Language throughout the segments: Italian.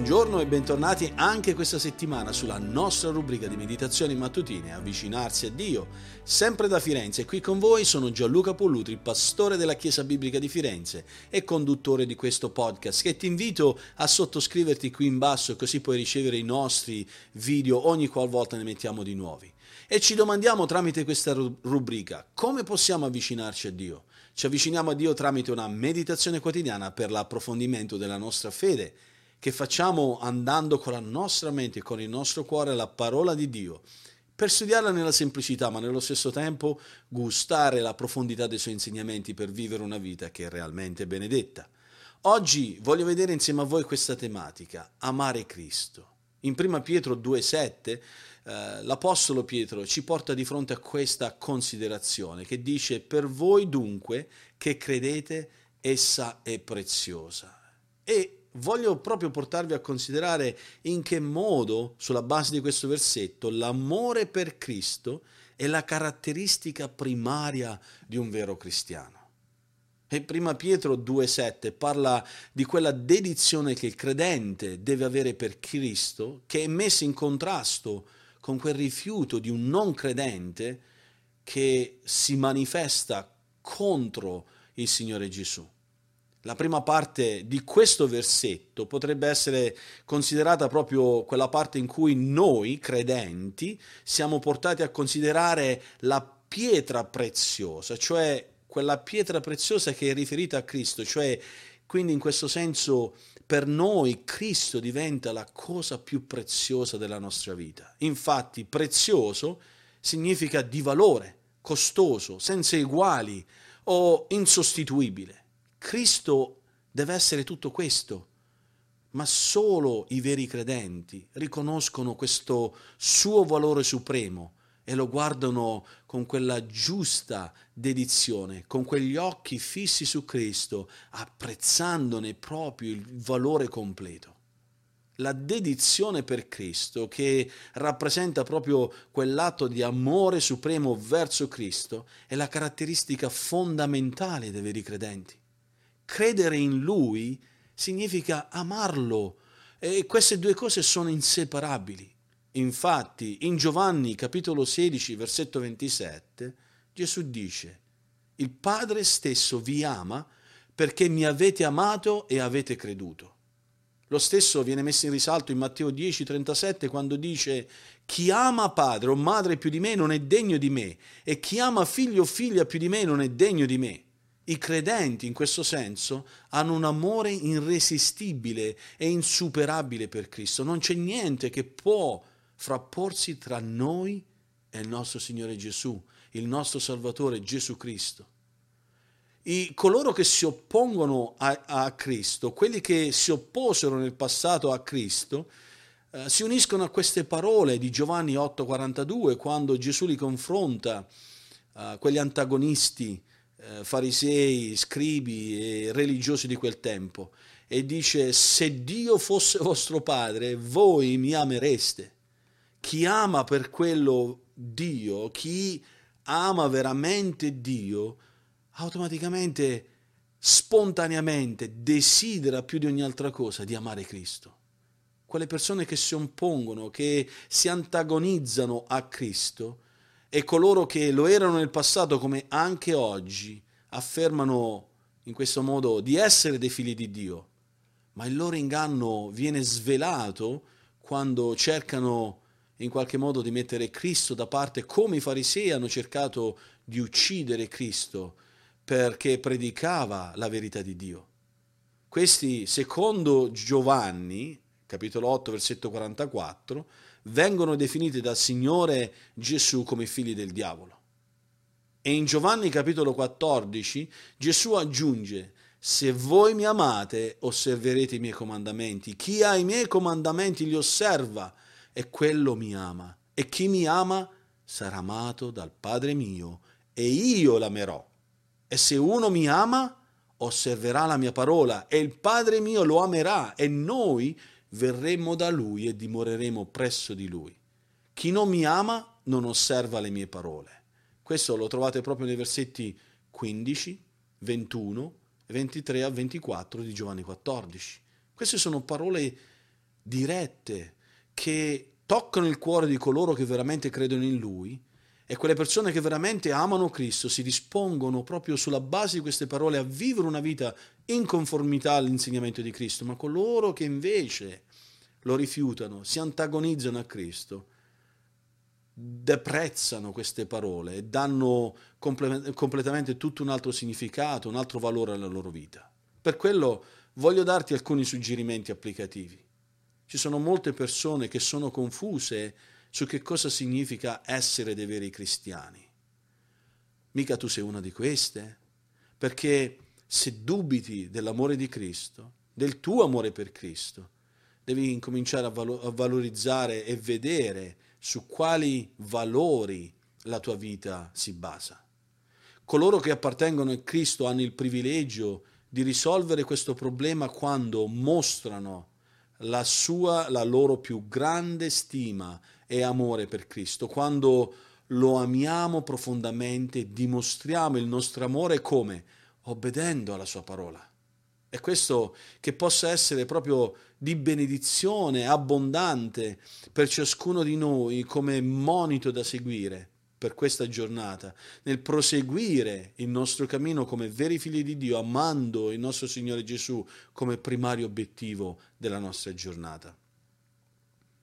Buongiorno e bentornati anche questa settimana sulla nostra rubrica di meditazioni mattutine Avvicinarsi a Dio. Sempre da Firenze, qui con voi sono Gianluca Pollutri, pastore della Chiesa Biblica di Firenze e conduttore di questo podcast che ti invito a sottoscriverti qui in basso così puoi ricevere i nostri video ogni qualvolta ne mettiamo di nuovi. E ci domandiamo tramite questa rubrica come possiamo avvicinarci a Dio. Ci avviciniamo a Dio tramite una meditazione quotidiana per l'approfondimento della nostra fede che facciamo andando con la nostra mente con il nostro cuore la parola di Dio, per studiarla nella semplicità, ma nello stesso tempo gustare la profondità dei suoi insegnamenti per vivere una vita che è realmente benedetta. Oggi voglio vedere insieme a voi questa tematica, amare Cristo. In 1 Pietro 2,7 eh, l'Apostolo Pietro ci porta di fronte a questa considerazione che dice per voi dunque che credete essa è preziosa. E voglio proprio portarvi a considerare in che modo, sulla base di questo versetto, l'amore per Cristo è la caratteristica primaria di un vero cristiano. E prima Pietro 2,7 parla di quella dedizione che il credente deve avere per Cristo, che è messa in contrasto con quel rifiuto di un non credente che si manifesta contro il Signore Gesù. La prima parte di questo versetto potrebbe essere considerata proprio quella parte in cui noi, credenti, siamo portati a considerare la pietra preziosa, cioè quella pietra preziosa che è riferita a Cristo, cioè quindi in questo senso per noi Cristo diventa la cosa più preziosa della nostra vita. Infatti prezioso significa di valore, costoso, senza eguali o insostituibile. Cristo deve essere tutto questo, ma solo i veri credenti riconoscono questo suo valore supremo e lo guardano con quella giusta dedizione, con quegli occhi fissi su Cristo, apprezzandone proprio il valore completo. La dedizione per Cristo, che rappresenta proprio quell'atto di amore supremo verso Cristo, è la caratteristica fondamentale dei veri credenti credere in Lui significa amarlo e queste due cose sono inseparabili. Infatti, in Giovanni capitolo 16, versetto 27, Gesù dice, il Padre stesso vi ama perché mi avete amato e avete creduto. Lo stesso viene messo in risalto in Matteo 10, 37 quando dice chi ama padre o madre più di me non è degno di me e chi ama figlio o figlia più di me non è degno di me. I credenti in questo senso hanno un amore irresistibile e insuperabile per Cristo. Non c'è niente che può frapporsi tra noi e il nostro Signore Gesù, il nostro Salvatore Gesù Cristo. I, coloro che si oppongono a, a, Cristo, quelli che si opposero nel passato a Cristo, eh, si uniscono a queste parole di Giovanni 8:42 quando Gesù li confronta, eh, quegli antagonisti eh, farisei, scribi e religiosi di quel tempo e dice se Dio fosse vostro padre voi mi amereste. Chi ama per quello Dio, chi ama veramente Dio, automaticamente, spontaneamente desidera più di ogni altra cosa di amare Cristo. Quelle persone che si oppongono, che si antagonizzano a Cristo, e coloro che lo erano nel passato come anche oggi affermano in questo modo di essere dei figli di Dio, ma il loro inganno viene svelato quando cercano in qualche modo di mettere Cristo da parte come i farisei hanno cercato di uccidere Cristo perché predicava la verità di Dio. Questi, secondo Giovanni, capitolo 8, versetto 44, vengono definiti dal Signore Gesù come figli del diavolo. E in Giovanni capitolo 14 Gesù aggiunge, se voi mi amate, osserverete i miei comandamenti. Chi ha i miei comandamenti li osserva e quello mi ama. E chi mi ama sarà amato dal Padre mio e io l'amerò. E se uno mi ama, osserverà la mia parola e il Padre mio lo amerà e noi verremo da lui e dimoreremo presso di lui. Chi non mi ama non osserva le mie parole. Questo lo trovate proprio nei versetti 15, 21, 23 a 24 di Giovanni 14. Queste sono parole dirette che toccano il cuore di coloro che veramente credono in Lui e quelle persone che veramente amano Cristo si dispongono proprio sulla base di queste parole a vivere una vita in conformità all'insegnamento di Cristo, ma coloro che invece lo rifiutano, si antagonizzano a Cristo, deprezzano queste parole e danno comple- completamente tutto un altro significato, un altro valore alla loro vita. Per quello voglio darti alcuni suggerimenti applicativi. Ci sono molte persone che sono confuse su che cosa significa essere dei veri cristiani. Mica tu sei una di queste, perché se dubiti dell'amore di Cristo, del tuo amore per Cristo, devi incominciare a, valo- a valorizzare e vedere su quali valori la tua vita si basa. Coloro che appartengono a Cristo hanno il privilegio di risolvere questo problema quando mostrano la, sua, la loro più grande stima e amore per Cristo, quando lo amiamo profondamente, dimostriamo il nostro amore come? Obbedendo alla sua parola. E questo che possa essere proprio di benedizione abbondante per ciascuno di noi come monito da seguire per questa giornata, nel proseguire il nostro cammino come veri figli di Dio, amando il nostro Signore Gesù come primario obiettivo della nostra giornata.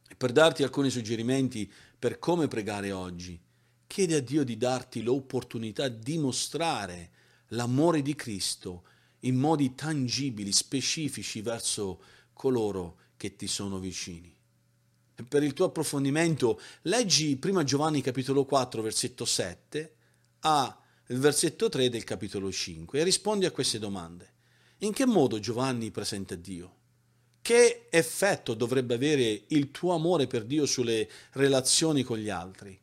E per darti alcuni suggerimenti per come pregare oggi, chiedi a Dio di darti l'opportunità di mostrare l'amore di Cristo in modi tangibili, specifici verso coloro che ti sono vicini per il tuo approfondimento, leggi prima Giovanni capitolo 4 versetto 7 a il versetto 3 del capitolo 5 e rispondi a queste domande. In che modo Giovanni presenta Dio? Che effetto dovrebbe avere il tuo amore per Dio sulle relazioni con gli altri?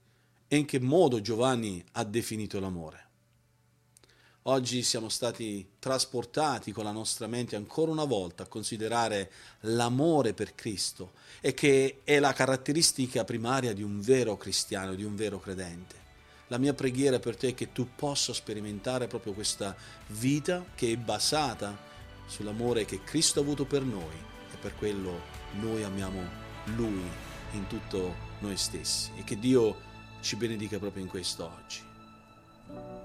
E in che modo Giovanni ha definito l'amore? Oggi siamo stati trasportati con la nostra mente ancora una volta a considerare l'amore per Cristo e che è la caratteristica primaria di un vero cristiano, di un vero credente. La mia preghiera per te è che tu possa sperimentare proprio questa vita che è basata sull'amore che Cristo ha avuto per noi e per quello noi amiamo Lui in tutto noi stessi e che Dio ci benedica proprio in questo oggi.